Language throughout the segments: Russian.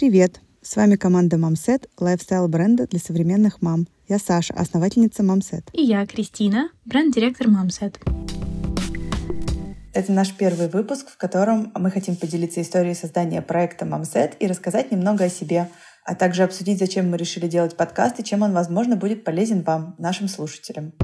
Привет! С вами команда Мамсет, лайфстайл бренда для современных мам. Я Саша, основательница Мамсет. И я Кристина, бренд-директор Мамсет. Это наш первый выпуск, в котором мы хотим поделиться историей создания проекта Мамсет и рассказать немного о себе, а также обсудить, зачем мы решили делать подкаст и чем он, возможно, будет полезен вам, нашим слушателям.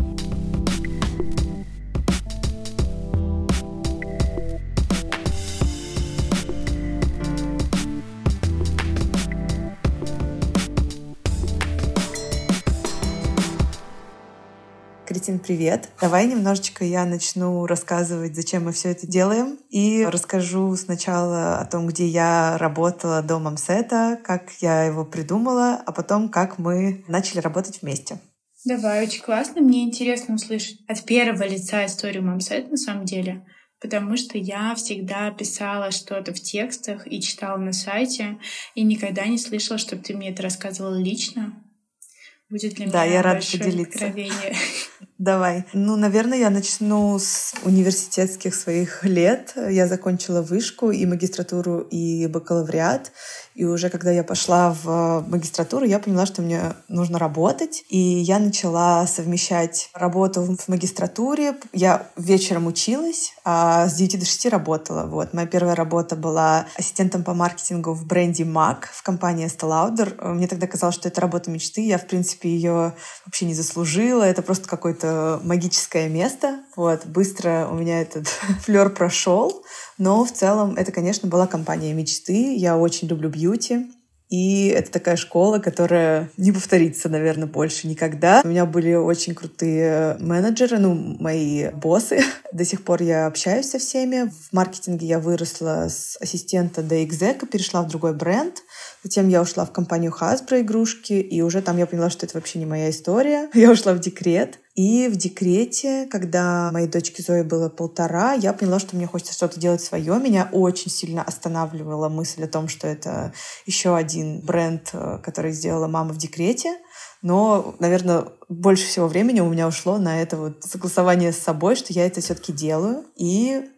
Кристин, привет. Давай немножечко я начну рассказывать, зачем мы все это делаем. И расскажу сначала о том, где я работала до Мамсета, как я его придумала, а потом, как мы начали работать вместе. Давай, очень классно. Мне интересно услышать от первого лица историю Мамсет на самом деле потому что я всегда писала что-то в текстах и читала на сайте, и никогда не слышала, чтобы ты мне это рассказывала лично. Будет для да, меня я рада поделиться. откровение. Давай. Ну, наверное, я начну с университетских своих лет. Я закончила вышку и магистратуру, и бакалавриат. И уже когда я пошла в магистратуру, я поняла, что мне нужно работать. И я начала совмещать работу в магистратуре. Я вечером училась, а с 9 до 6 работала. Вот. Моя первая работа была ассистентом по маркетингу в бренде MAC в компании Estee Lauder. Мне тогда казалось, что это работа мечты. Я, в принципе, ее вообще не заслужила. Это просто какое-то магическое место. Вот. Быстро у меня этот флер прошел. Но в целом это, конечно, была компания мечты. Я очень люблю бьюти. И это такая школа, которая не повторится, наверное, больше никогда. У меня были очень крутые менеджеры, ну, мои боссы. До сих пор я общаюсь со всеми. В маркетинге я выросла с ассистента до экзека, перешла в другой бренд. Затем я ушла в компанию Hasbro игрушки, и уже там я поняла, что это вообще не моя история. Я ушла в декрет. И в декрете, когда моей дочке Зои было полтора, я поняла, что мне хочется что-то делать свое. Меня очень сильно останавливала мысль о том, что это еще один бренд, э, который сделала мама в декрете. Но, наверное, больше всего времени у меня ушло на это вот согласование с собой, что я это все-таки делаю. И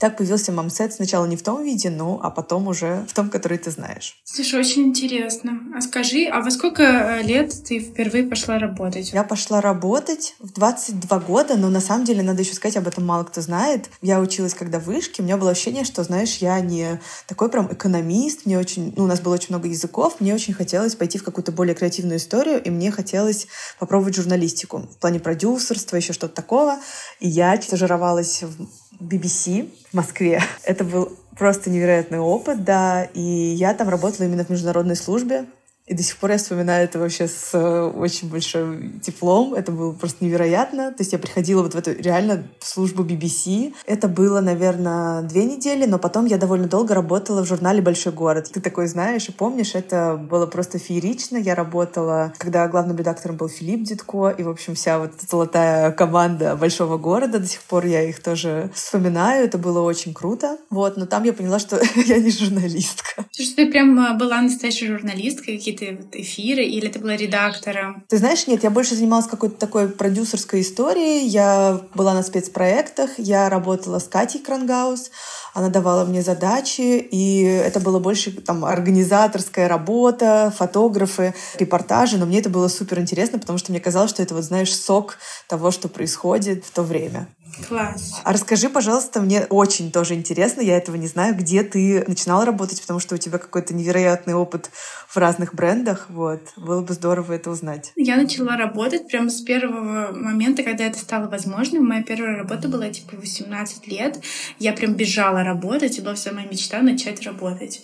так появился мамсет сначала не в том виде, ну, а потом уже в том, который ты знаешь. Слушай, очень интересно. А скажи, а во сколько э, лет ты впервые пошла работать? Я пошла работать в 22 года, но на самом деле, надо еще сказать, об этом мало кто знает. Я училась когда в вышке, у меня было ощущение, что, знаешь, я не такой прям экономист, мне очень, ну, у нас было очень много языков, мне очень хотелось пойти в какую-то более креативную историю, и мне хотелось попробовать журналистику в плане продюсерства, еще что-то такого. И я стажировалась в BBC в Москве. Это был просто невероятный опыт, да, и я там работала именно в международной службе, и до сих пор я вспоминаю это вообще с э, очень большим теплом. Это было просто невероятно. То есть я приходила вот в эту реально службу BBC. Это было, наверное, две недели, но потом я довольно долго работала в журнале «Большой город». Ты такой знаешь и помнишь, это было просто феерично. Я работала, когда главным редактором был Филипп Дедко, и, в общем, вся вот эта золотая команда «Большого города». До сих пор я их тоже вспоминаю. Это было очень круто. Вот, но там я поняла, что я не журналистка. Слушай, ты прям а, была настоящей журналисткой, какие-то какие-то вот эфиры, или ты была редактором? Ты знаешь, нет, я больше занималась какой-то такой продюсерской историей. Я была на спецпроектах, я работала с Катей Крангаус, она давала мне задачи, и это было больше там организаторская работа, фотографы, репортажи, но мне это было супер интересно, потому что мне казалось, что это вот, знаешь, сок того, что происходит в то время. Класс. А расскажи, пожалуйста, мне очень тоже интересно, я этого не знаю, где ты начинала работать, потому что у тебя какой-то невероятный опыт в разных брендах, вот. Было бы здорово это узнать. Я начала работать прямо с первого момента, когда это стало возможным. Моя первая работа была типа 18 лет. Я прям бежала работать, и была вся моя мечта начать работать.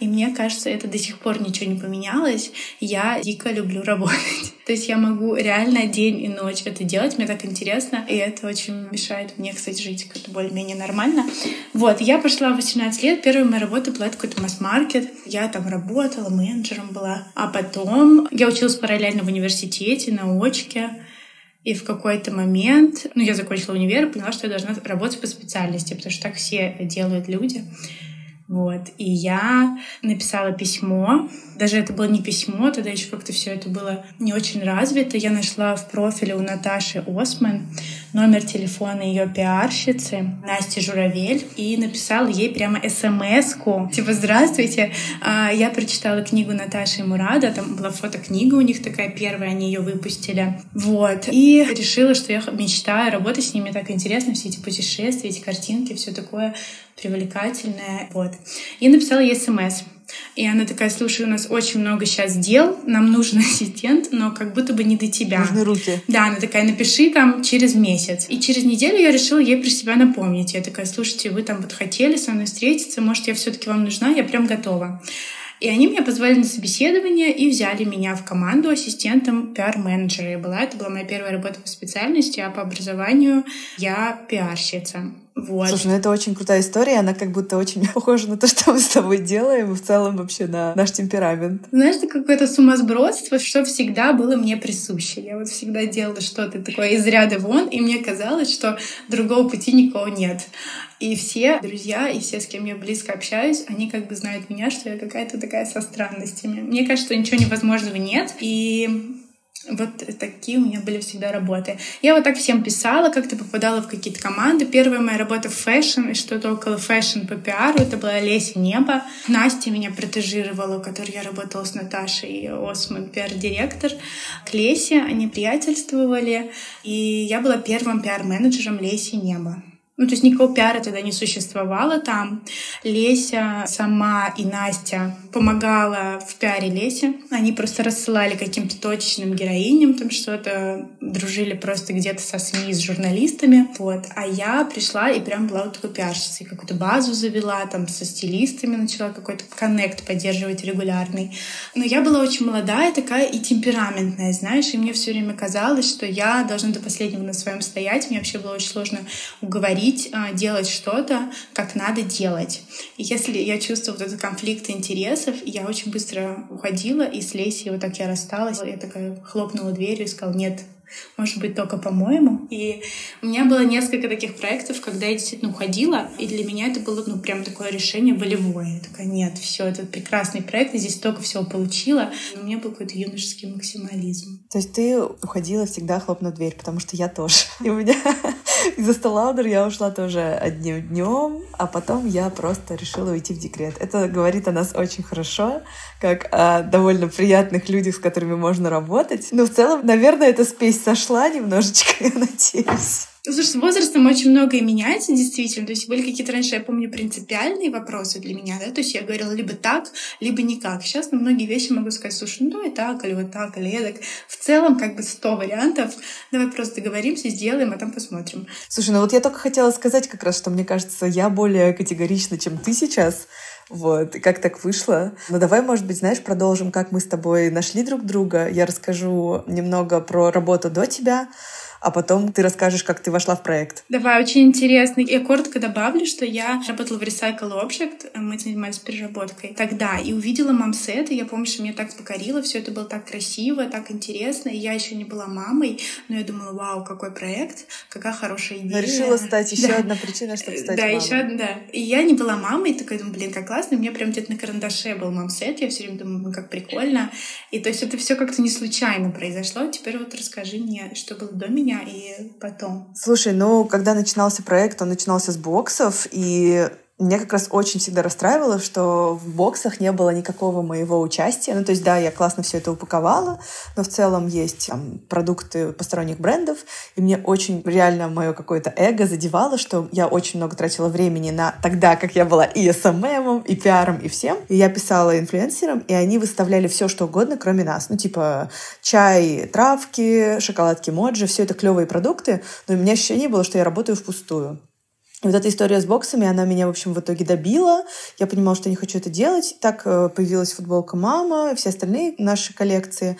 И мне кажется, это до сих пор ничего не поменялось. Я дико люблю работать. То есть я могу реально день и ночь это делать, мне так интересно, и это очень мешает мешает мне, кстати, жить как-то более-менее нормально. Вот, я пошла в 18 лет, первая моя работа была какой-то масс-маркет. Я там работала, менеджером была. А потом я училась параллельно в университете, на очке. И в какой-то момент, ну, я закончила универ поняла, что я должна работать по специальности, потому что так все делают люди. Вот. И я написала письмо. Даже это было не письмо, тогда еще как-то все это было не очень развито. Я нашла в профиле у Наташи Осман номер телефона ее пиарщицы Насти Журавель и написала ей прямо смс-ку. Типа, здравствуйте, а, я прочитала книгу Наташи Мурада, там была фотокнига у них такая первая, они ее выпустили. Вот. И решила, что я мечтаю работать с ними, так интересно, все эти путешествия, эти картинки, все такое привлекательное. Вот. И написала ей смс. И она такая, слушай, у нас очень много сейчас дел, нам нужен ассистент, но как будто бы не до тебя. Нужны руки. Да, она такая, напиши там через месяц. И через неделю я решила ей про себя напомнить. Я такая, слушайте, вы там вот хотели со мной встретиться, может, я все таки вам нужна, я прям готова. И они меня позвали на собеседование и взяли меня в команду ассистентом пиар-менеджера. И была, это была моя первая работа по специальности, а по образованию я пиарщица. Вот. Слушай, ну это очень крутая история, она как будто очень похожа на то, что мы с тобой делаем, и в целом вообще на наш темперамент. Знаешь, это какое-то сумасбродство, что всегда было мне присуще. Я вот всегда делала что-то такое из ряда вон, и мне казалось, что другого пути никого нет. И все друзья, и все, с кем я близко общаюсь, они как бы знают меня, что я какая-то такая со странностями. Мне кажется, что ничего невозможного нет. И вот такие у меня были всегда работы. Я вот так всем писала, как-то попадала в какие-то команды. Первая моя работа в fashion и что-то около fashion по пиару. Это была Леся Небо. Настя меня протежировала, у которой я работала с Наташей Осман, пиар-директор. К Лесе они приятельствовали. И я была первым пиар-менеджером Леси Небо. Ну, то есть никакого пиара тогда не существовало там. Леся сама и Настя помогала в пиаре Лесе. Они просто рассылали каким-то точечным героиням там что-то, дружили просто где-то со СМИ, с журналистами. Вот. А я пришла и прям была вот такой пиарщицей. Какую-то базу завела, там со стилистами начала какой-то connect поддерживать регулярный. Но я была очень молодая такая и темпераментная, знаешь, и мне все время казалось, что я должна до последнего на своем стоять. Мне вообще было очень сложно уговорить говорить, а, делать что-то, как надо делать. И если я чувствовала вот этот конфликт интересов, я очень быстро уходила, и с Лесей вот так я рассталась. Я такая хлопнула дверью и сказала, нет, может быть, только по-моему. И у меня было несколько таких проектов, когда я действительно уходила, и для меня это было, ну, прям такое решение волевое. Я такая, нет, все, это прекрасный проект, я здесь столько всего получила. Но у меня был какой-то юношеский максимализм. То есть ты уходила всегда хлопнув дверь, потому что я тоже. И у меня из-за Сталаудер я ушла тоже одним днем, а потом я просто решила уйти в декрет. Это говорит о нас очень хорошо, как о довольно приятных людях, с которыми можно работать. Но в целом, наверное, эта спесь сошла немножечко, я надеюсь. Слушай, с возрастом очень многое меняется, действительно. То есть были какие-то раньше, я помню, принципиальные вопросы для меня, да, то есть я говорила либо так, либо никак. Сейчас на многие вещи могу сказать, слушай, ну давай так, или вот так, или эдак. В целом, как бы сто вариантов. Давай просто договоримся, сделаем, а там посмотрим. Слушай, ну вот я только хотела сказать как раз, что мне кажется, я более категорична, чем ты сейчас. Вот, и как так вышло. Ну, давай, может быть, знаешь, продолжим, как мы с тобой нашли друг друга. Я расскажу немного про работу до тебя, а потом ты расскажешь, как ты вошла в проект. Давай, очень интересно. Я коротко добавлю, что я работала в Recycle Object, мы занимались переработкой тогда, и увидела мамсет, и я помню, что меня так покорило, все это было так красиво, так интересно, и я еще не была мамой, но я думала, вау, какой проект, какая хорошая идея. Но решила стать еще да. одна причина, чтобы стать да, мамой. Еще, да, и я не была мамой, такая думаю, блин, как классно, у меня прям где-то на карандаше был мамсет, я все время думаю, как прикольно, и то есть это все как-то не случайно произошло, теперь вот расскажи мне, что было до меня, и потом. Слушай, ну, когда начинался проект, он начинался с боксов, и меня как раз очень всегда расстраивало, что в боксах не было никакого моего участия. Ну, то есть, да, я классно все это упаковала, но в целом есть там, продукты посторонних брендов, и мне очень реально мое какое-то эго задевало, что я очень много тратила времени на тогда, как я была и СММом, и пиаром, и всем. И я писала инфлюенсерам, и они выставляли все, что угодно, кроме нас. Ну, типа чай, травки, шоколадки Моджи, все это клевые продукты, но у меня ощущение было, что я работаю впустую. Вот эта история с боксами, она меня, в общем, в итоге добила. Я понимала, что не хочу это делать. Так э, появилась футболка «Мама», все остальные наши коллекции.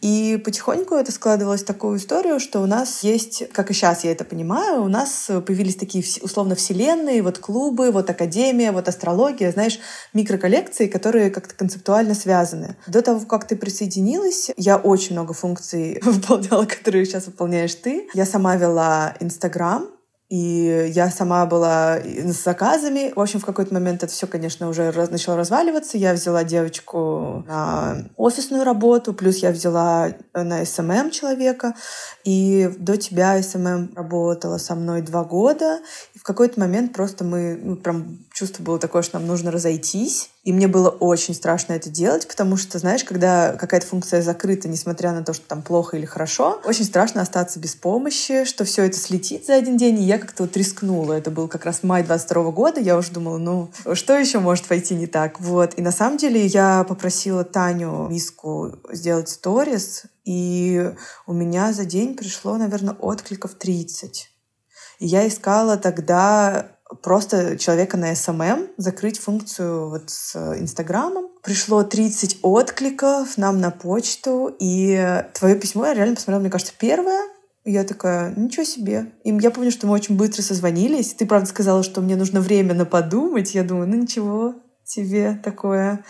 И потихоньку это складывалось в такую историю, что у нас есть, как и сейчас я это понимаю, у нас появились такие условно вселенные, вот клубы, вот академия, вот астрология, знаешь, микроколлекции, которые как-то концептуально связаны. До того, как ты присоединилась, я очень много функций выполняла, которые сейчас выполняешь ты. Я сама вела Инстаграм, и я сама была с заказами. В общем, в какой-то момент это все, конечно, уже раз, начало разваливаться. Я взяла девочку на офисную работу, плюс я взяла на SMM человека. И до тебя SMM работала со мной два года. И в какой-то момент просто мы, ну, прям чувство было такое, что нам нужно разойтись. И мне было очень страшно это делать, потому что, знаешь, когда какая-то функция закрыта, несмотря на то, что там плохо или хорошо, очень страшно остаться без помощи, что все это слетит за один день. И я как-то вот рискнула. Это был как раз май 22 года. Я уже думала, ну, что еще может пойти не так? Вот. И на самом деле я попросила Таню Миску сделать stories, и у меня за день пришло, наверное, откликов 30. И я искала тогда просто человека на SMM, закрыть функцию вот с Инстаграмом. Пришло 30 откликов нам на почту, и твое письмо я реально посмотрела, мне кажется, первое. Я такая, ничего себе. И я помню, что мы очень быстро созвонились. Ты, правда, сказала, что мне нужно время на подумать. Я думаю, ну ничего тебе такое.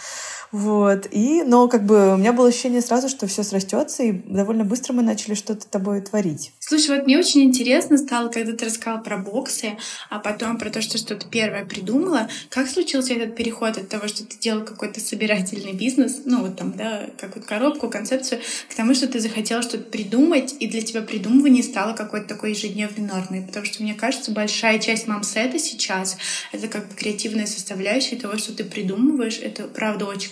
Вот. И, но как бы у меня было ощущение сразу, что все срастется, и довольно быстро мы начали что-то тобой творить. Слушай, вот мне очень интересно стало, когда ты рассказала про боксы, а потом про то, что что-то первое придумала. Как случился этот переход от того, что ты делал какой-то собирательный бизнес, ну вот там, да, какую-то коробку, концепцию, к тому, что ты захотела что-то придумать, и для тебя придумывание стало какой-то такой ежедневной нормой. Потому что, мне кажется, большая часть мамсета сейчас — это как бы креативная составляющая того, что ты придумываешь. Это, правда, очень.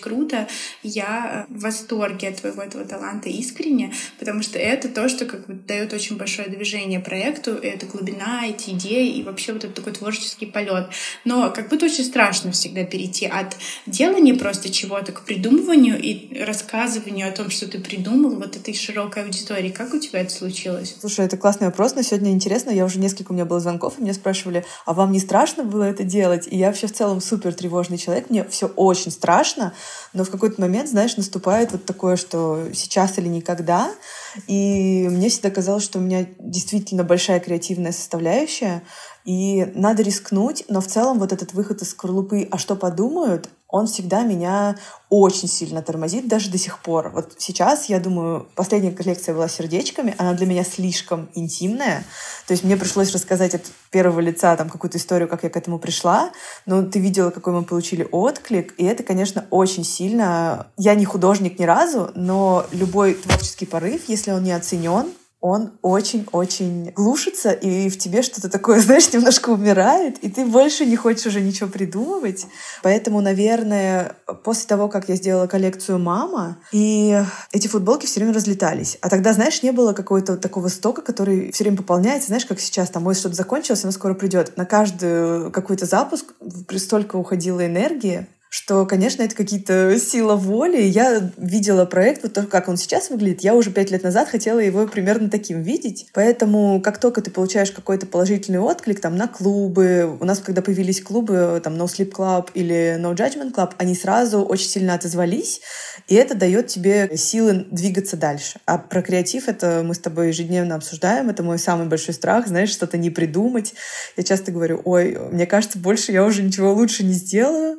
Я в восторге от твоего этого таланта искренне, потому что это то, что как бы дает очень большое движение проекту, это глубина, эти идеи и вообще вот этот такой творческий полет. Но как будто очень страшно всегда перейти от делания просто чего-то к придумыванию и рассказыванию о том, что ты придумал вот этой широкой аудитории. Как у тебя это случилось? Слушай, это классный вопрос, но сегодня интересно. Я уже несколько у меня было звонков, и меня спрашивали, а вам не страшно было это делать? И я вообще в целом супер тревожный человек. Мне все очень страшно, но в какой-то момент, знаешь, наступает вот такое, что сейчас или никогда. И мне всегда казалось, что у меня действительно большая креативная составляющая, и надо рискнуть, но в целом вот этот выход из скорлупы «а что подумают?» Он всегда меня очень сильно тормозит, даже до сих пор. Вот сейчас, я думаю, последняя коллекция была сердечками, она для меня слишком интимная. То есть мне пришлось рассказать от первого лица там какую-то историю, как я к этому пришла, но ты видела, какой мы получили отклик, и это, конечно, очень сильно... Я не художник ни разу, но любой творческий порыв, если он не оценен, он очень-очень глушится, и в тебе что-то такое, знаешь, немножко умирает, и ты больше не хочешь уже ничего придумывать. Поэтому, наверное, после того, как я сделала коллекцию «Мама», и эти футболки все время разлетались. А тогда, знаешь, не было какого-то такого стока, который все время пополняется, знаешь, как сейчас, там, ой, что-то закончилось, оно скоро придет. На каждый какой-то запуск столько уходило энергии, что, конечно, это какие-то сила воли. Я видела проект, вот то, как он сейчас выглядит, я уже пять лет назад хотела его примерно таким видеть. Поэтому, как только ты получаешь какой-то положительный отклик там на клубы, у нас, когда появились клубы, там No Sleep Club или No Judgment Club, они сразу очень сильно отозвались, и это дает тебе силы двигаться дальше. А про креатив это мы с тобой ежедневно обсуждаем, это мой самый большой страх, знаешь, что-то не придумать. Я часто говорю, ой, мне кажется, больше я уже ничего лучше не сделаю,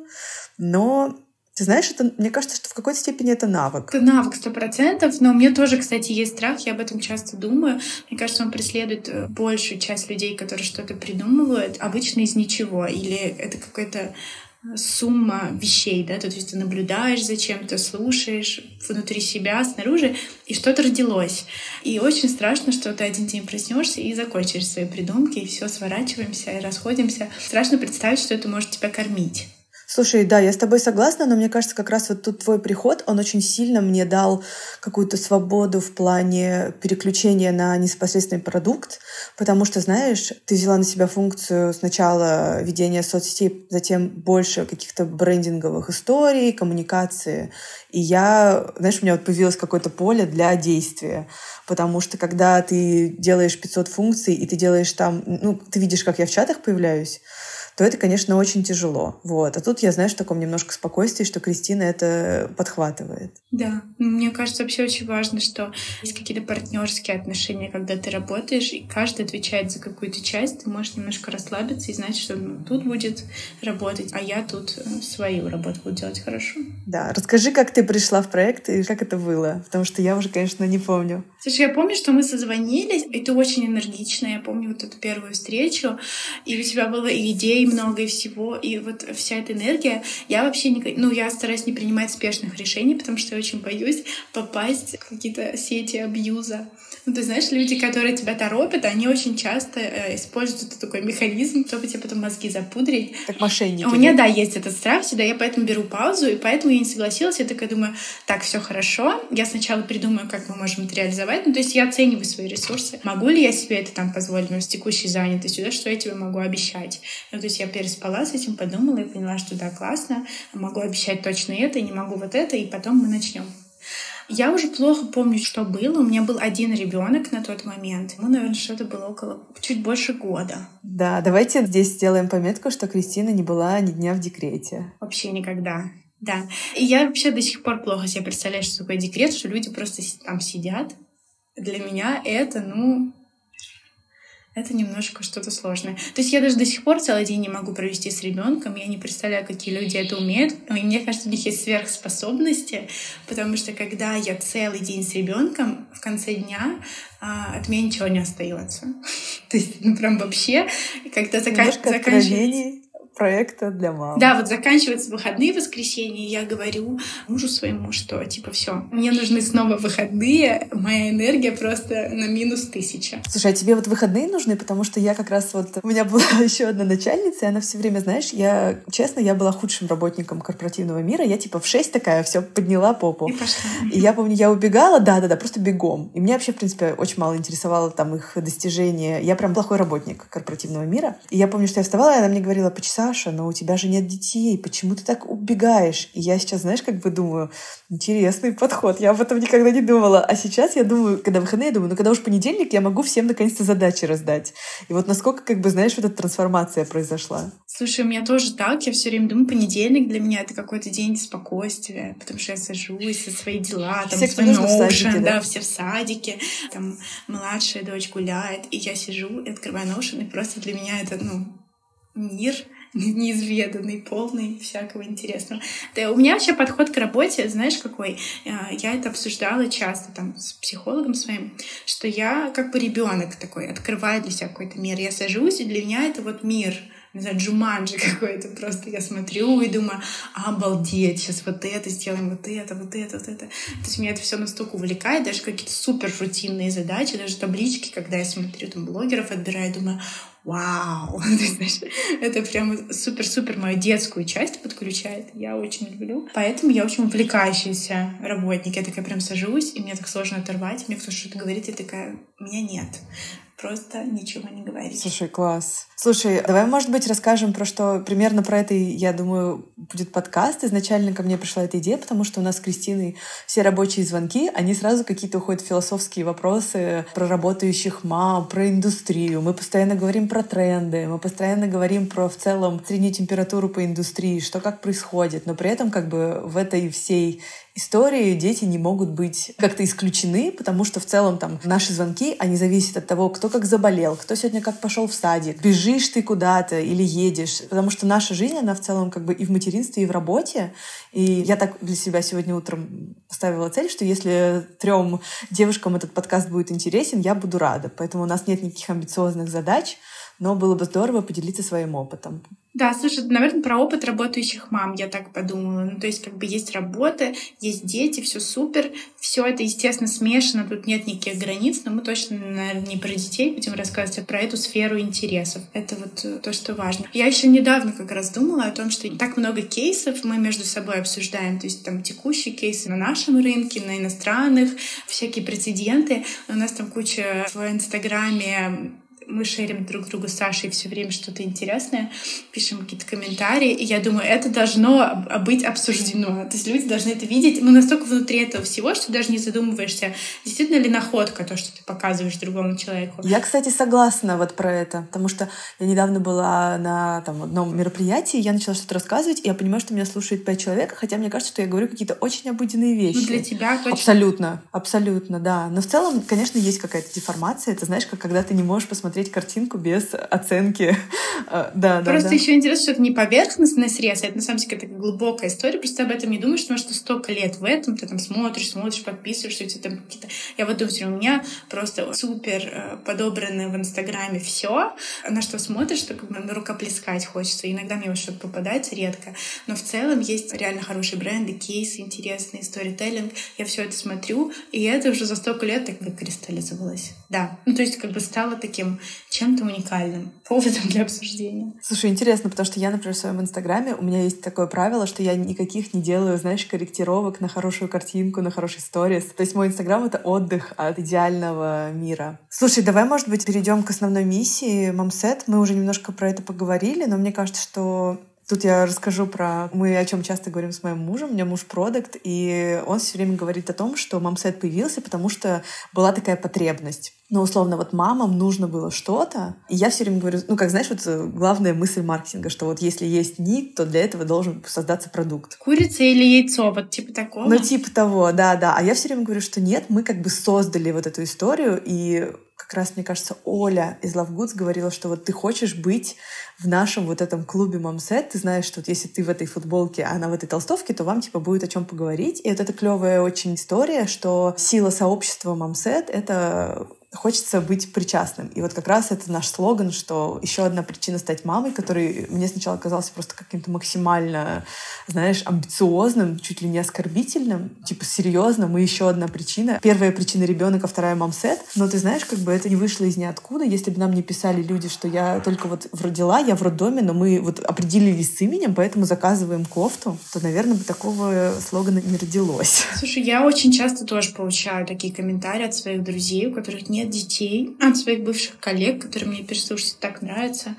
но ты знаешь, это, мне кажется, что в какой-то степени это навык. Это навык, сто процентов. Но меня тоже, кстати, есть страх. Я об этом часто думаю. Мне кажется, он преследует э, большую часть людей, которые что-то придумывают, обычно из ничего. Или это какая-то э, сумма вещей, да, то есть ты наблюдаешь за чем-то, слушаешь внутри себя, снаружи, и что-то родилось. И очень страшно, что ты один день проснешься и закончишь свои придумки, и все, сворачиваемся и расходимся. Страшно представить, что это может тебя кормить. Слушай, да, я с тобой согласна, но мне кажется, как раз вот тут твой приход, он очень сильно мне дал какую-то свободу в плане переключения на непосредственный продукт, потому что, знаешь, ты взяла на себя функцию сначала ведения соцсетей, затем больше каких-то брендинговых историй, коммуникации. И я, знаешь, у меня вот появилось какое-то поле для действия, потому что когда ты делаешь 500 функций, и ты делаешь там, ну, ты видишь, как я в чатах появляюсь, то это, конечно, очень тяжело. Вот. А тут я, знаешь, в таком немножко спокойствии, что Кристина это подхватывает. Да, мне кажется, вообще очень важно, что есть какие-то партнерские отношения, когда ты работаешь, и каждый отвечает за какую-то часть, ты можешь немножко расслабиться и знать, что ну, тут будет работать, а я тут э, свою работу буду делать хорошо. Да, расскажи, как ты пришла в проект и как это было, потому что я уже, конечно, не помню. Слушай, я помню, что мы созвонились, и ты очень энергично, я помню вот эту первую встречу, и у тебя было и идей много, всего, и вот вся эта энергия, я вообще не... Ну, я стараюсь не принимать спешных решений, потому что я очень боюсь попасть в какие-то сети абьюза. Ну, ты знаешь, люди, которые тебя торопят, они очень часто э, используют такой механизм, чтобы тебе потом мозги запудрить. Как мошенники. У меня, да, есть этот страх всегда, я поэтому беру паузу, и поэтому я не согласилась. Я такая думаю, так, все хорошо. Я сначала придумаю, как мы можем это реализовать. Ну, то есть я оцениваю свои ресурсы. Могу ли я себе это там позволить, ну, с текущей занятостью, да, что я тебе могу обещать. Ну, то есть я переспала с этим, подумала и поняла, что да, классно, могу обещать точно это, не могу вот это, и потом мы начнем. Я уже плохо помню, что было. У меня был один ребенок на тот момент. Ему, наверное, что-то было около чуть больше года. Да, давайте здесь сделаем пометку, что Кристина не была ни дня в декрете. Вообще никогда. Да. И я вообще до сих пор плохо себе представляю, что такое декрет, что люди просто там сидят. Для меня это, ну, это немножко что-то сложное. То есть я даже до сих пор целый день не могу провести с ребенком. Я не представляю, какие люди это умеют. И мне кажется, у них есть сверхспособности, потому что когда я целый день с ребенком, в конце дня а, от меня ничего не остается. То есть, ну прям вообще, когда заканчивается проекта для мам. Да, вот заканчиваются выходные воскресенья, я говорю мужу своему, что типа все, мне нужны снова выходные, моя энергия просто на минус тысяча. Слушай, а тебе вот выходные нужны, потому что я как раз вот у меня была еще одна начальница, и она все время, знаешь, я честно, я была худшим работником корпоративного мира, я типа в шесть такая все подняла попу. И пошла. И я помню, я убегала, да-да-да, просто бегом. И меня вообще, в принципе, очень мало интересовало там их достижения. Я прям плохой работник корпоративного мира. И я помню, что я вставала, и она мне говорила, почаса Саша, но у тебя же нет детей, почему ты так убегаешь? И я сейчас, знаешь, как бы думаю, интересный подход, я об этом никогда не думала. А сейчас я думаю, когда выходные, я думаю, ну когда уж понедельник, я могу всем наконец-то задачи раздать. И вот насколько, как бы, знаешь, вот эта трансформация произошла. Слушай, у меня тоже так, я все время думаю, понедельник для меня это какой-то день спокойствия, потому что я сажусь, со свои дела, там, все, свой ноушен, да? да, все в садике, там младшая дочь гуляет, и я сижу и открываю ноушен, и просто для меня это, ну, мир, неизведанный, полный всякого интересного. Да, у меня вообще подход к работе, знаешь, какой? А, я это обсуждала часто там с психологом своим, что я как бы ребенок такой, открываю для себя какой-то мир. Я сажусь, и для меня это вот мир — не знаю, джуманджи какой-то. Просто я смотрю и думаю, обалдеть, сейчас вот это сделаем, вот это, вот это, вот это. То есть меня это все настолько увлекает, даже какие-то супер рутинные задачи, даже таблички, когда я смотрю там блогеров, отбираю, думаю, вау, это прям супер-супер мою детскую часть подключает. Я очень люблю. Поэтому я очень увлекающийся работник. Я такая прям сажусь, и мне так сложно оторвать. Мне кто-то что-то говорит, и такая, меня нет просто ничего не говорить. Слушай, класс. Слушай, давай, может быть, расскажем про что примерно про это, я думаю, будет подкаст. Изначально ко мне пришла эта идея, потому что у нас с Кристиной все рабочие звонки, они сразу какие-то уходят философские вопросы про работающих мам, про индустрию. Мы постоянно говорим про тренды, мы постоянно говорим про в целом среднюю температуру по индустрии, что как происходит, но при этом как бы в этой всей истории дети не могут быть как-то исключены, потому что в целом там наши звонки, они зависят от того, кто как заболел, кто сегодня как пошел в садик, бежишь ты куда-то или едешь, потому что наша жизнь, она в целом как бы и в материнстве, и в работе. И я так для себя сегодня утром поставила цель, что если трем девушкам этот подкаст будет интересен, я буду рада. Поэтому у нас нет никаких амбициозных задач, но было бы здорово поделиться своим опытом. Да, слушай, наверное, про опыт работающих мам я так подумала. Ну, то есть, как бы есть работа, есть дети, все супер, все это, естественно, смешано, тут нет никаких границ, но мы точно, наверное, не про детей будем рассказывать, а про эту сферу интересов. Это вот э, то, что важно. Я еще недавно как раз думала о том, что так много кейсов мы между собой обсуждаем, то есть там текущие кейсы на нашем рынке, на иностранных, всякие прецеденты. У нас там куча в Инстаграме мы шерим друг другу с Сашей все время что-то интересное, пишем какие-то комментарии, и я думаю, это должно быть обсуждено. То есть люди должны это видеть. Мы настолько внутри этого всего, что даже не задумываешься, действительно ли находка то, что ты показываешь другому человеку. Я, кстати, согласна вот про это, потому что я недавно была на там, одном мероприятии, я начала что-то рассказывать, и я понимаю, что меня слушает пять человек, хотя мне кажется, что я говорю какие-то очень обыденные вещи. Ну, для тебя точно. Абсолютно, абсолютно, да. Но в целом, конечно, есть какая-то деформация. Это знаешь, как когда ты не можешь посмотреть картинку без оценки. А, да, да. Просто да. еще интересно, что это не поверхностный срез, а это на самом деле такая глубокая история. Просто ты об этом не думаешь, потому что столько лет в этом, ты там смотришь, смотришь, подписываешься, у тебя там какие-то... Я вот думаю, у меня просто супер э, подобранное в Инстаграме все, на что смотришь, что как бы рукоплескать хочется. Иногда мне вот что-то попадается, редко. Но в целом есть реально хорошие бренды, кейсы интересные, сторителлинг. Я все это смотрю, и это уже за столько лет так выкристаллизовалось. Да. Ну, то есть как бы стало таким чем-то уникальным, поводом для обсуждения. Слушай, интересно, потому что я, например, в своем инстаграме, у меня есть такое правило, что я никаких не делаю, знаешь, корректировок на хорошую картинку, на хороший сторис. То есть мой инстаграм — это отдых от идеального мира. Слушай, давай, может быть, перейдем к основной миссии Мамсет. Мы уже немножко про это поговорили, но мне кажется, что Тут я расскажу про... Мы о чем часто говорим с моим мужем. У меня муж продукт, и он все время говорит о том, что мамсет появился, потому что была такая потребность. Ну, условно, вот мамам нужно было что-то. И я все время говорю, ну, как знаешь, вот э, главная мысль маркетинга, что вот если есть ник, то для этого должен создаться продукт. Курица или яйцо, вот типа такого? Ну, типа того, да, да. А я все время говорю, что нет, мы как бы создали вот эту историю, и как раз, мне кажется, Оля из Love говорила, что вот ты хочешь быть в нашем вот этом клубе Мамсет, ты знаешь, что вот если ты в этой футболке, а она в этой толстовке, то вам типа будет о чем поговорить. И вот это клевая очень история, что сила сообщества Мамсет — это хочется быть причастным. И вот как раз это наш слоган, что еще одна причина стать мамой, который мне сначала казался просто каким-то максимально, знаешь, амбициозным, чуть ли не оскорбительным, типа серьезным, и еще одна причина. Первая причина ребенок, а вторая мамсет. Но ты знаешь, как бы это не вышло из ниоткуда. Если бы нам не писали люди, что я только вот родила, я в роддоме, но мы вот определились с именем, поэтому заказываем кофту, то, наверное, бы такого слогана не родилось. Слушай, я очень часто тоже получаю такие комментарии от своих друзей, у которых нет нет детей, от своих бывших коллег, которые мне переслушать так нравятся.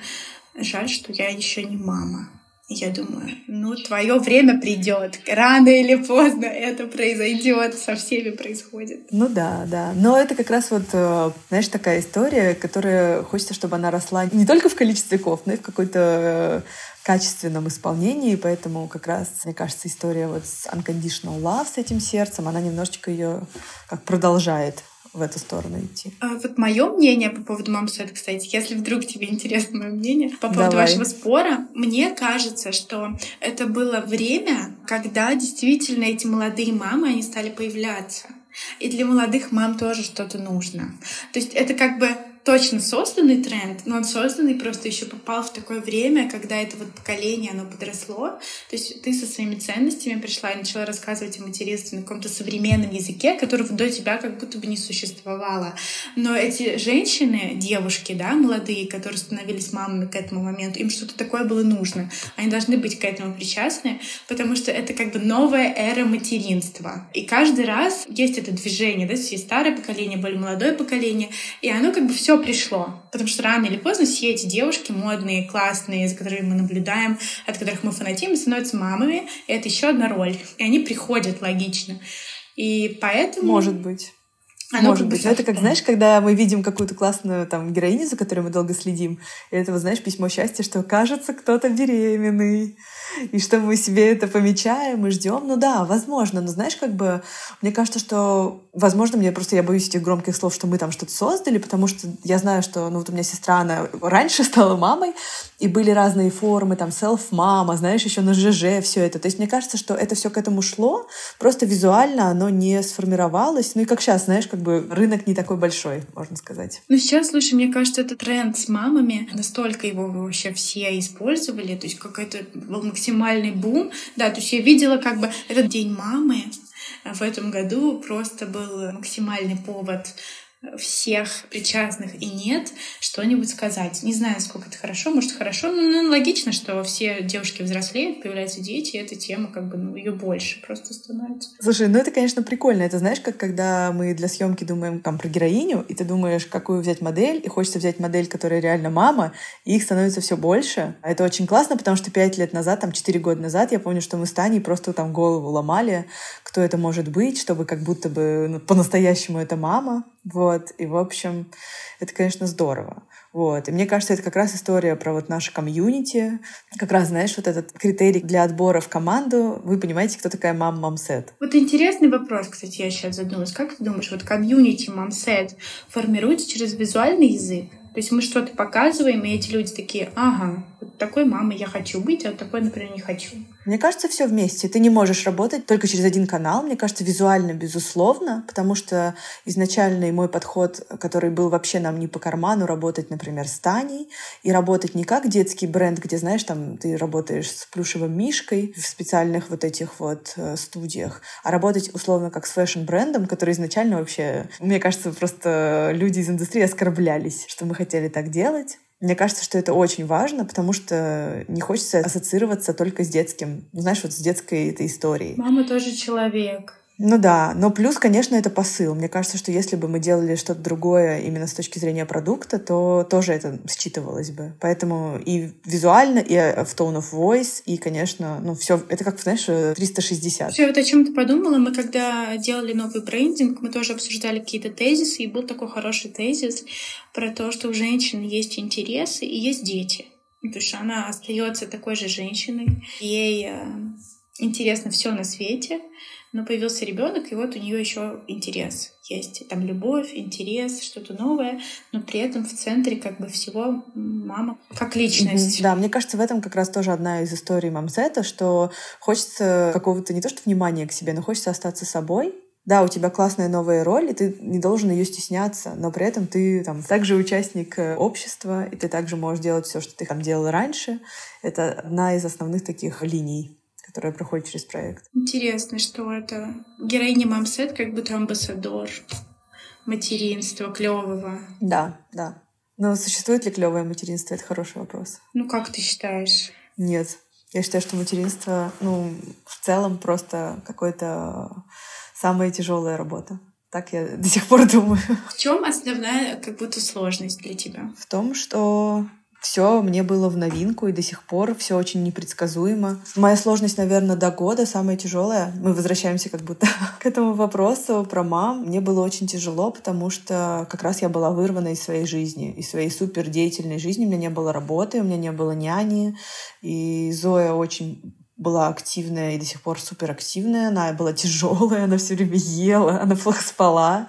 Жаль, что я еще не мама. Я думаю, ну, твое время придет. Рано или поздно это произойдет. Со всеми происходит. Ну да, да. Но это как раз вот, э, знаешь, такая история, которая хочется, чтобы она росла не только в количестве ков, но и в какой-то качественном исполнении, поэтому как раз, мне кажется, история вот с Unconditional Love, с этим сердцем, она немножечко ее как продолжает в эту сторону идти. А вот мое мнение по поводу мамсет, кстати, если вдруг тебе интересно мое мнение по поводу Давай. вашего спора, мне кажется, что это было время, когда действительно эти молодые мамы, они стали появляться. И для молодых мам тоже что-то нужно. То есть это как бы точно созданный тренд, но он созданный просто еще попал в такое время, когда это вот поколение, оно подросло. То есть ты со своими ценностями пришла и начала рассказывать о материнстве на каком-то современном языке, которого до тебя как будто бы не существовало. Но эти женщины, девушки, да, молодые, которые становились мамами к этому моменту, им что-то такое было нужно. Они должны быть к этому причастны, потому что это как бы новая эра материнства. И каждый раз есть это движение, да, есть старое поколение, более молодое поколение, и оно как бы все все пришло. Потому что рано или поздно все эти девушки модные, классные, за которыми мы наблюдаем, от которых мы фанатим, становятся мамами. И это еще одна роль. И они приходят логично. И поэтому... Может быть. Оно Может быть. Но это как, знаешь, когда мы видим какую-то классную там героиню, за которой мы долго следим, и это, вот, знаешь, письмо счастья, что кажется, кто-то беременный, и что мы себе это помечаем и ждем. Ну да, возможно. Но знаешь, как бы, мне кажется, что, возможно, мне просто, я боюсь этих громких слов, что мы там что-то создали, потому что я знаю, что, ну вот у меня сестра, она раньше стала мамой, и были разные формы, там, селф-мама, знаешь, еще на ЖЖ, все это. То есть мне кажется, что это все к этому шло, просто визуально оно не сформировалось. Ну и как сейчас, знаешь, как бы рынок не такой большой, можно сказать. Ну сейчас, слушай, мне кажется, этот тренд с мамами, настолько его вообще все использовали, то есть какой-то был максимальный бум. Да, то есть я видела как бы этот день мамы в этом году просто был максимальный повод всех причастных и нет, что-нибудь сказать. Не знаю, сколько это хорошо, может, хорошо, но ну, логично, что все девушки взрослеют, появляются дети, и эта тема как бы, ну, ее больше просто становится. Слушай, ну это, конечно, прикольно. Это знаешь, как когда мы для съемки думаем там про героиню, и ты думаешь, какую взять модель, и хочется взять модель, которая реально мама, и их становится все больше. Это очень классно, потому что пять лет назад, там четыре года назад, я помню, что мы с Таней просто там голову ломали, кто это может быть, чтобы как будто бы ну, по-настоящему это мама. Вот. И, в общем, это, конечно, здорово. Вот. И мне кажется, это как раз история про вот наше комьюнити. Как раз, знаешь, вот этот критерий для отбора в команду. Вы понимаете, кто такая мам мамсет? Вот интересный вопрос, кстати, я сейчас задумалась. Как ты думаешь, вот комьюнити мамсет формируется через визуальный язык? То есть мы что-то показываем, и эти люди такие, ага, вот такой мамой я хочу быть, а вот такой, например, не хочу. Мне кажется, все вместе. Ты не можешь работать только через один канал. Мне кажется, визуально, безусловно, потому что изначальный мой подход, который был вообще нам не по карману, работать, например, с Таней, и работать не как детский бренд, где, знаешь, там ты работаешь с плюшевым мишкой в специальных вот этих вот э, студиях, а работать условно как с фэшн-брендом, который изначально вообще, мне кажется, просто люди из индустрии оскорблялись, что мы хотели так делать. Мне кажется, что это очень важно, потому что не хочется ассоциироваться только с детским, знаешь, вот с детской этой историей. Мама тоже человек. Ну да, но плюс, конечно, это посыл. Мне кажется, что если бы мы делали что-то другое именно с точки зрения продукта, то тоже это считывалось бы. Поэтому и визуально, и в tone of voice, и, конечно, ну все, это как, знаешь, 360. Все, вот о чем ты подумала, мы когда делали новый брендинг, мы тоже обсуждали какие-то тезисы, и был такой хороший тезис про то, что у женщин есть интересы и есть дети. То есть она остается такой же женщиной, ей э, интересно все на свете, но появился ребенок, и вот у нее еще интерес есть. Там любовь, интерес, что-то новое, но при этом в центре как бы всего мама как личность. Mm-hmm. Да, мне кажется, в этом как раз тоже одна из историй мамсета, что хочется какого-то не то что внимания к себе, но хочется остаться собой, да, у тебя классная новая роль, и ты не должен ее стесняться, но при этом ты там также участник э, общества, и ты также можешь делать все, что ты там делал раньше. Это одна из основных таких линий которая проходит через проект. Интересно, что это героиня Мамсет как будто амбассадор материнства клевого. Да, да. Но существует ли клевое материнство? Это хороший вопрос. Ну, как ты считаешь? Нет. Я считаю, что материнство, ну, в целом просто какое-то самая тяжелая работа. Так я до сих пор думаю. В чем основная как будто сложность для тебя? В том, что все мне было в новинку, и до сих пор все очень непредсказуемо. Моя сложность, наверное, до года самая тяжелая. Мы возвращаемся как будто к этому вопросу про мам. Мне было очень тяжело, потому что как раз я была вырвана из своей жизни, из своей супер деятельной жизни. У меня не было работы, у меня не было няни. И Зоя очень была активная и до сих пор супер активная. Она была тяжелая, она все время ела, она плохо спала.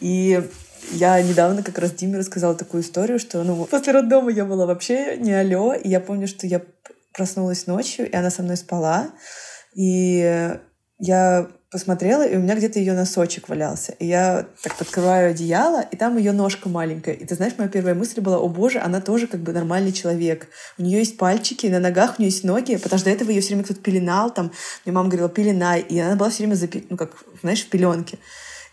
И я недавно как раз Диме рассказала такую историю, что ну, после роддома я была вообще не алё. И я помню, что я проснулась ночью, и она со мной спала. И я посмотрела, и у меня где-то ее носочек валялся. И я так подкрываю одеяло, и там ее ножка маленькая. И ты знаешь, моя первая мысль была, о боже, она тоже как бы нормальный человек. У нее есть пальчики, на ногах у нее есть ноги, потому что до этого ее все время кто-то пеленал, там, мне мама говорила, пеленай, и она была все время, запи... ну, как, знаешь, в пеленке.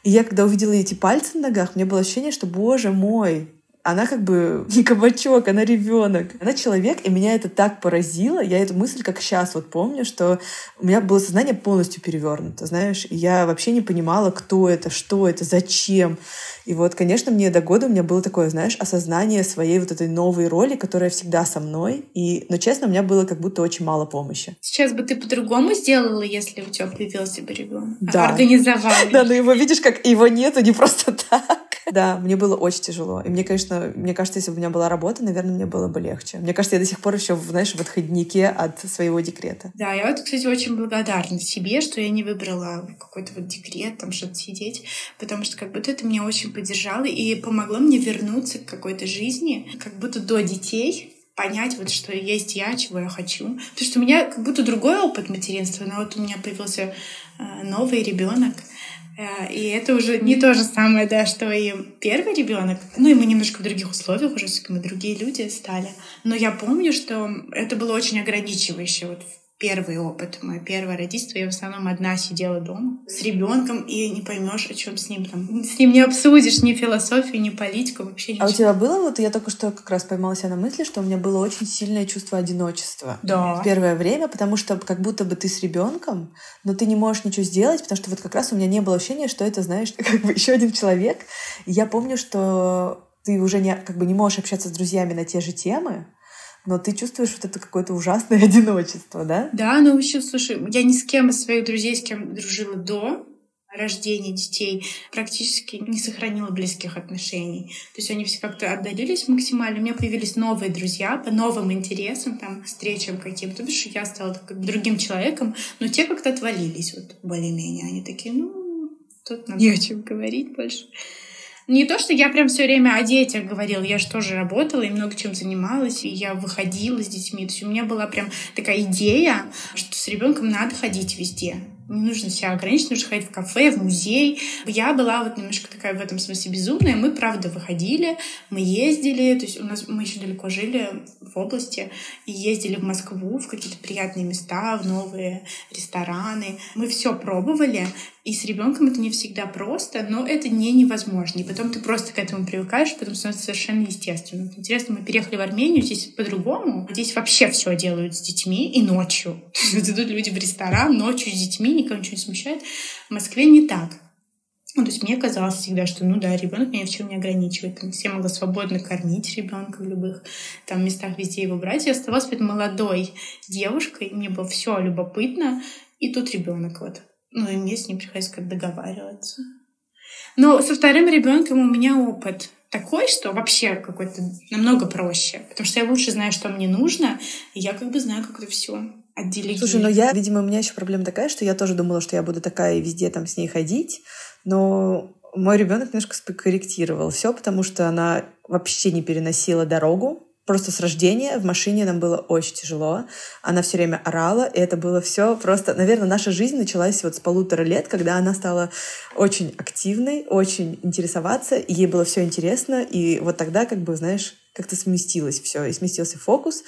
И я, когда увидела эти пальцы на ногах, у меня было ощущение, что, боже мой, она как бы не кабачок, она ребенок. Она человек, и меня это так поразило. Я эту мысль как сейчас вот помню, что у меня было сознание полностью перевернуто, знаешь. И я вообще не понимала, кто это, что это, зачем. И вот, конечно, мне до года у меня было такое, знаешь, осознание своей вот этой новой роли, которая всегда со мной. И, но, честно, у меня было как будто очень мало помощи. Сейчас бы ты по-другому сделала, если у тебя появился бы ребенок? Да. Организовала. Да, но его видишь, как его нету не просто так. Да, мне было очень тяжело. И мне, конечно, мне кажется, если бы у меня была работа, наверное, мне было бы легче. Мне кажется, я до сих пор еще, знаешь, в отходнике от своего декрета. Да, я вот, кстати, очень благодарна себе, что я не выбрала какой-то вот декрет, там что-то сидеть, потому что как будто это меня очень поддержало и помогло мне вернуться к какой-то жизни, как будто до детей, понять, вот, что есть я, чего я хочу. Потому что у меня как будто другой опыт материнства, но вот у меня появился э, новый ребенок, и это уже не то же самое, да, что и первый ребенок. Ну и мы немножко в других условиях уже, мы другие люди стали. Но я помню, что это было очень ограничивающе вот в первый опыт, мое первое родительство. Я в основном одна сидела дома с ребенком и не поймешь, о чем с ним там. С ним не обсудишь ни философию, ни политику, вообще ничего. А у тебя было, вот я только что как раз поймала себя на мысли, что у меня было очень сильное чувство одиночества да. в первое время, потому что как будто бы ты с ребенком, но ты не можешь ничего сделать, потому что вот как раз у меня не было ощущения, что это, знаешь, как бы еще один человек. И я помню, что ты уже не, как бы не можешь общаться с друзьями на те же темы, но ты чувствуешь вот это какое-то ужасное одиночество, да? Да, но еще, слушай, я ни с кем из своих друзей, с кем дружила до рождения детей, практически не сохранила близких отношений. То есть они все как-то отдалились максимально. У меня появились новые друзья по новым интересам, там, встречам каким-то. Потому что я стала как другим человеком, но те как-то отвалились вот более-менее. Они такие, ну, тут нам не о чем говорить больше. Не то, что я прям все время о детях говорила, я же тоже работала и много чем занималась, и я выходила с детьми. То есть у меня была прям такая идея, что с ребенком надо ходить везде. Не нужно себя ограничить, нужно ходить в кафе, в музей. Я была вот немножко такая в этом смысле безумная. Мы, правда, выходили, мы ездили. То есть у нас мы еще далеко жили в области и ездили в Москву в какие-то приятные места, в новые рестораны. Мы все пробовали. И с ребенком это не всегда просто, но это не невозможно. И потом ты просто к этому привыкаешь, потом становится совершенно естественно. Интересно, мы переехали в Армению, здесь по-другому. Здесь вообще все делают с детьми и ночью. Идут люди в ресторан ночью с детьми, никого ничего не смущает. В Москве не так. Ну, то есть мне казалось всегда, что, ну да, ребенок меня в чем не ограничивает. Там, все могла свободно кормить ребенка в любых там местах, везде его брать. Я оставалась перед молодой девушкой, мне было все любопытно, и тут ребенок вот. Ну, и мне с ним приходится как договариваться. Но со вторым ребенком у меня опыт такой, что вообще какой-то намного проще. Потому что я лучше знаю, что мне нужно, и я как бы знаю, как это все отделить. Слушай, ну я, видимо, у меня еще проблема такая, что я тоже думала, что я буду такая везде там с ней ходить, но мой ребенок немножко скорректировал все, потому что она вообще не переносила дорогу, просто с рождения в машине нам было очень тяжело. Она все время орала, и это было все просто... Наверное, наша жизнь началась вот с полутора лет, когда она стала очень активной, очень интересоваться, и ей было все интересно, и вот тогда, как бы, знаешь, как-то сместилось все, и сместился фокус.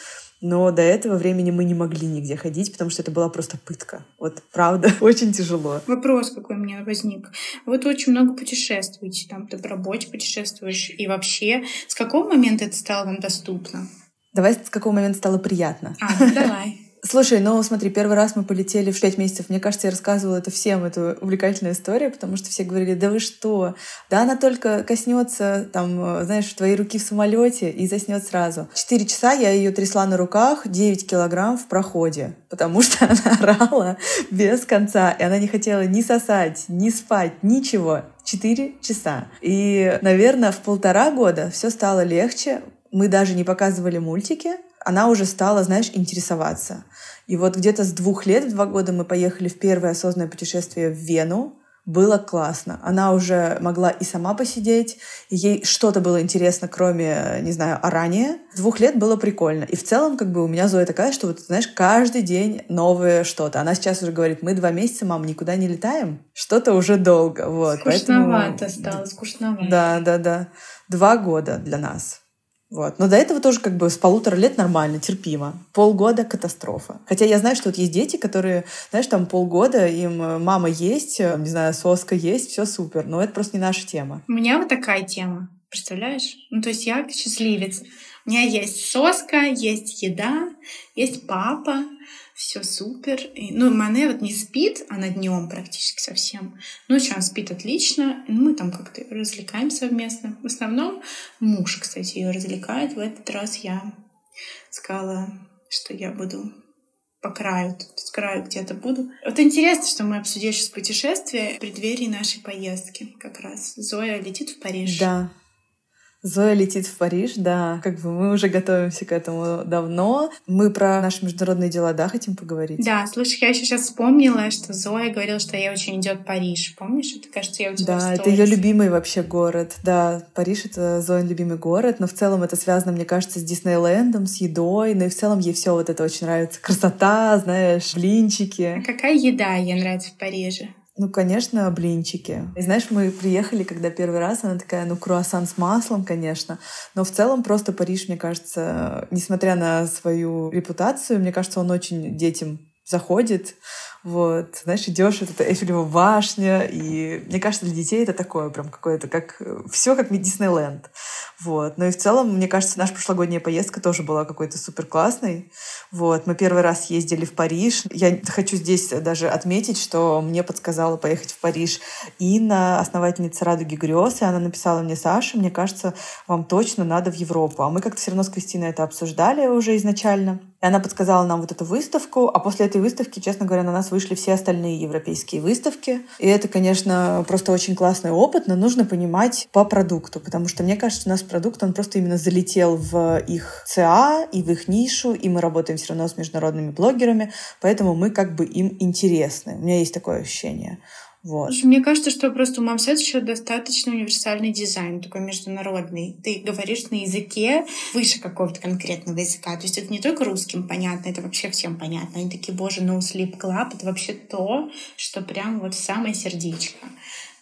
Но до этого времени мы не могли нигде ходить, потому что это была просто пытка. Вот правда, очень тяжело. Вопрос какой у меня возник. Вот вы очень много путешествуете, там ты по работе путешествуешь, и вообще с какого момента это стало вам доступно? Давай с какого момента стало приятно. А, давай. Слушай, ну смотри, первый раз мы полетели в пять месяцев. Мне кажется, я рассказывала это всем, эту увлекательную историю, потому что все говорили, да вы что? Да она только коснется, там, знаешь, твоей руки в самолете и заснет сразу. Четыре часа я ее трясла на руках, 9 килограмм в проходе, потому что она орала без конца, и она не хотела ни сосать, ни спать, ничего. Четыре часа. И, наверное, в полтора года все стало легче. Мы даже не показывали мультики, она уже стала, знаешь, интересоваться. И вот где-то с двух лет, в два года мы поехали в первое осознанное путешествие в Вену. Было классно. Она уже могла и сама посидеть, и ей что-то было интересно, кроме, не знаю, орания. С двух лет было прикольно. И в целом, как бы, у меня Зоя такая, что вот, знаешь, каждый день новое что-то. Она сейчас уже говорит, мы два месяца, мам, никуда не летаем. Что-то уже долго. Вот, скучновато поэтому... стало, скучновато. Да, да, да. Два года для нас. Вот. Но до этого тоже как бы с полутора лет нормально, терпимо. Полгода — катастрофа. Хотя я знаю, что вот есть дети, которые, знаешь, там полгода, им э, мама есть, э, не знаю, соска есть, все супер. Но это просто не наша тема. У меня вот такая тема. Представляешь? Ну, то есть я счастливец. У меня есть соска, есть еда, есть папа, все супер. И, ну, Мане вот не спит, она днем практически совсем. Ночью она спит отлично. Мы там как-то развлекаем совместно. В основном муж, кстати, ее развлекает. В этот раз я сказала, что я буду по краю, с краю где-то буду. Вот интересно, что мы обсудили сейчас путешествие в преддверии нашей поездки как раз. Зоя летит в Париж. Да, Зоя летит в Париж, да. Как бы мы уже готовимся к этому давно. Мы про наши международные дела, да, хотим поговорить? Да, слушай, я еще сейчас вспомнила, что Зоя говорила, что ей очень идет Париж. Помнишь? Это, кажется, я у тебя Да, это ее любимый вообще город. Да, Париж — это Зоин любимый город, но в целом это связано, мне кажется, с Диснейлендом, с едой, ну и в целом ей все вот это очень нравится. Красота, знаешь, блинчики. А какая еда ей нравится в Париже? Ну, конечно, блинчики. И знаешь, мы приехали, когда первый раз, она такая, ну, круассан с маслом, конечно. Но в целом просто Париж, мне кажется, несмотря на свою репутацию, мне кажется, он очень детям заходит. Вот, знаешь, идешь, вот эта Эйфелева башня, и мне кажется, для детей это такое прям какое-то, как все как Диснейленд. Вот. Но и в целом, мне кажется, наша прошлогодняя поездка тоже была какой-то супер классной. Вот. Мы первый раз ездили в Париж. Я хочу здесь даже отметить, что мне подсказала поехать в Париж Инна, основательница «Радуги грез», и она написала мне, Саша, мне кажется, вам точно надо в Европу. А мы как-то все равно с Кристиной это обсуждали уже изначально. И она подсказала нам вот эту выставку, а после этой выставки, честно говоря, на нас вышли все остальные европейские выставки. И это, конечно, просто очень классный опыт, но нужно понимать по продукту, потому что мне кажется, у нас продукт, он просто именно залетел в их ЦА и в их нишу, и мы работаем все равно с международными блогерами, поэтому мы как бы им интересны. У меня есть такое ощущение. Вот. Слушай, мне кажется, что просто у Мамсет еще достаточно универсальный дизайн, такой международный. Ты говоришь на языке выше какого-то конкретного языка. То есть это не только русским понятно, это вообще всем понятно. Они такие, боже, no sleep club, это вообще то, что прям вот самое сердечко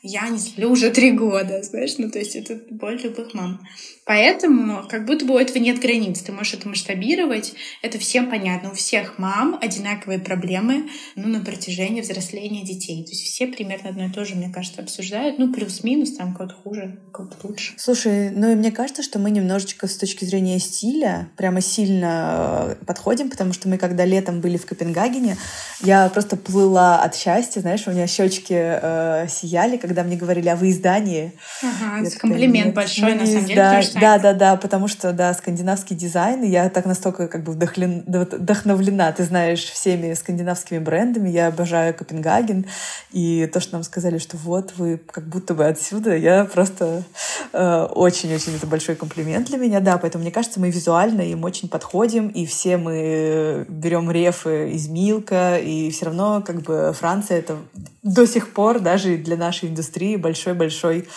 я не сплю уже три года, знаешь, ну то есть это боль любых мам. Поэтому как будто бы у этого нет границ, ты можешь это масштабировать, это всем понятно. У всех мам одинаковые проблемы ну, на протяжении взросления детей. То есть все примерно одно и то же, мне кажется, обсуждают. Ну, плюс-минус, там кого-то хуже, кого-то лучше. Слушай, ну и мне кажется, что мы немножечко с точки зрения стиля прямо сильно э, подходим, потому что мы когда летом были в Копенгагене, я просто плыла от счастья, знаешь, у меня щечки э, сияли, когда мне говорили о выиздании. Ага, это комплимент такая, большой, на самом деле, да, да, да, да, потому что, да, скандинавский дизайн, я так настолько как бы вдохновлена, ты знаешь, всеми скандинавскими брендами, я обожаю Копенгаген, и то, что нам сказали, что вот вы как будто бы отсюда, я просто э, очень-очень, э, это большой комплимент для меня, да, поэтому мне кажется, мы визуально им очень подходим, и все мы берем рефы из Милка, и все равно как бы Франция это до сих пор даже для нашей индустрии большой-большой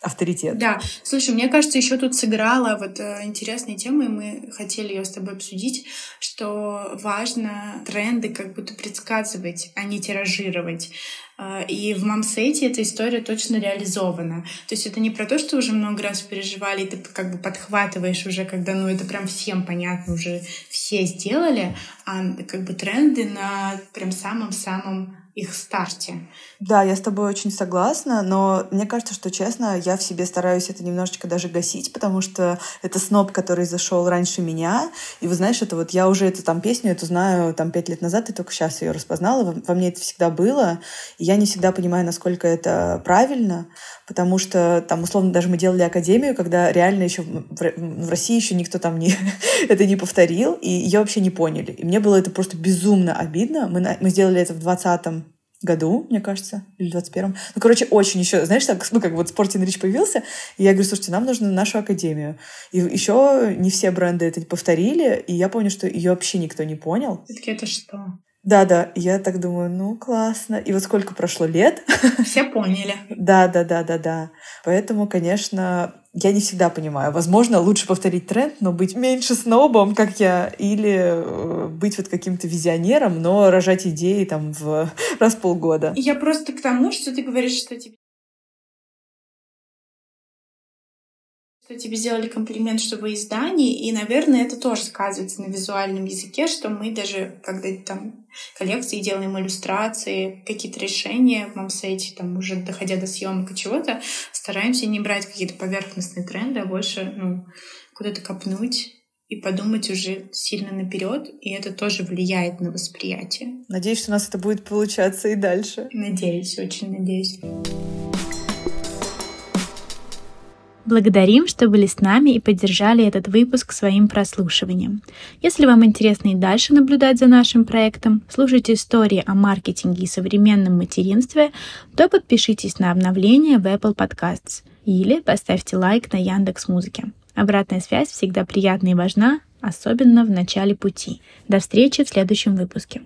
авторитет. Да, слушай, мне кажется, еще тут сыграла вот э, интересная тема, и мы хотели ее с тобой обсудить, что важно тренды как будто предсказывать, а не тиражировать. Э, и в мамсете эта история точно реализована. То есть это не про то, что уже много раз переживали, и ты как бы подхватываешь уже, когда ну это прям всем понятно, уже все сделали, а как бы тренды на прям самом-самом их старте. Да, я с тобой очень согласна, но мне кажется, что честно, я в себе стараюсь это немножечко даже гасить, потому что это сноб, который зашел раньше меня. И вы знаешь, это вот я уже эту там песню, эту знаю там пять лет назад, и только сейчас ее распознала. Во, во мне это всегда было. И я не всегда понимаю, насколько это правильно, потому что там условно даже мы делали академию, когда реально еще в, России еще никто там не это не повторил, и ее вообще не поняли. И мне было это просто безумно обидно. Мы, мы сделали это в 20 году, мне кажется, или в 21-м. Ну, короче, очень еще, знаешь, так, ну, как вот Sporting Rich появился, и я говорю, слушайте, нам нужно нашу академию. И еще не все бренды это повторили, и я помню, что ее вообще никто не понял. Все-таки это что? Да-да, я так думаю, ну, классно. И вот сколько прошло лет. Все поняли. Да-да-да-да-да. Поэтому, конечно, я не всегда понимаю. Возможно, лучше повторить тренд, но быть меньше снобом, как я, или э, быть вот каким-то визионером, но рожать идеи там в раз в полгода. Я просто к тому, что ты говоришь, что тебе что тебе сделали комплимент, что вы издание, и, наверное, это тоже сказывается на визуальном языке, что мы даже, когда там коллекции делаем иллюстрации, какие-то решения в мамсете, там уже доходя до съемок и чего-то, стараемся не брать какие-то поверхностные тренды, а больше, ну, куда-то копнуть и подумать уже сильно наперед, и это тоже влияет на восприятие. Надеюсь, что у нас это будет получаться и дальше. Надеюсь, очень надеюсь. Благодарим, что были с нами и поддержали этот выпуск своим прослушиванием. Если вам интересно и дальше наблюдать за нашим проектом, слушать истории о маркетинге и современном материнстве, то подпишитесь на обновления в Apple Podcasts или поставьте лайк на Яндекс Музыке. Обратная связь всегда приятна и важна, особенно в начале пути. До встречи в следующем выпуске.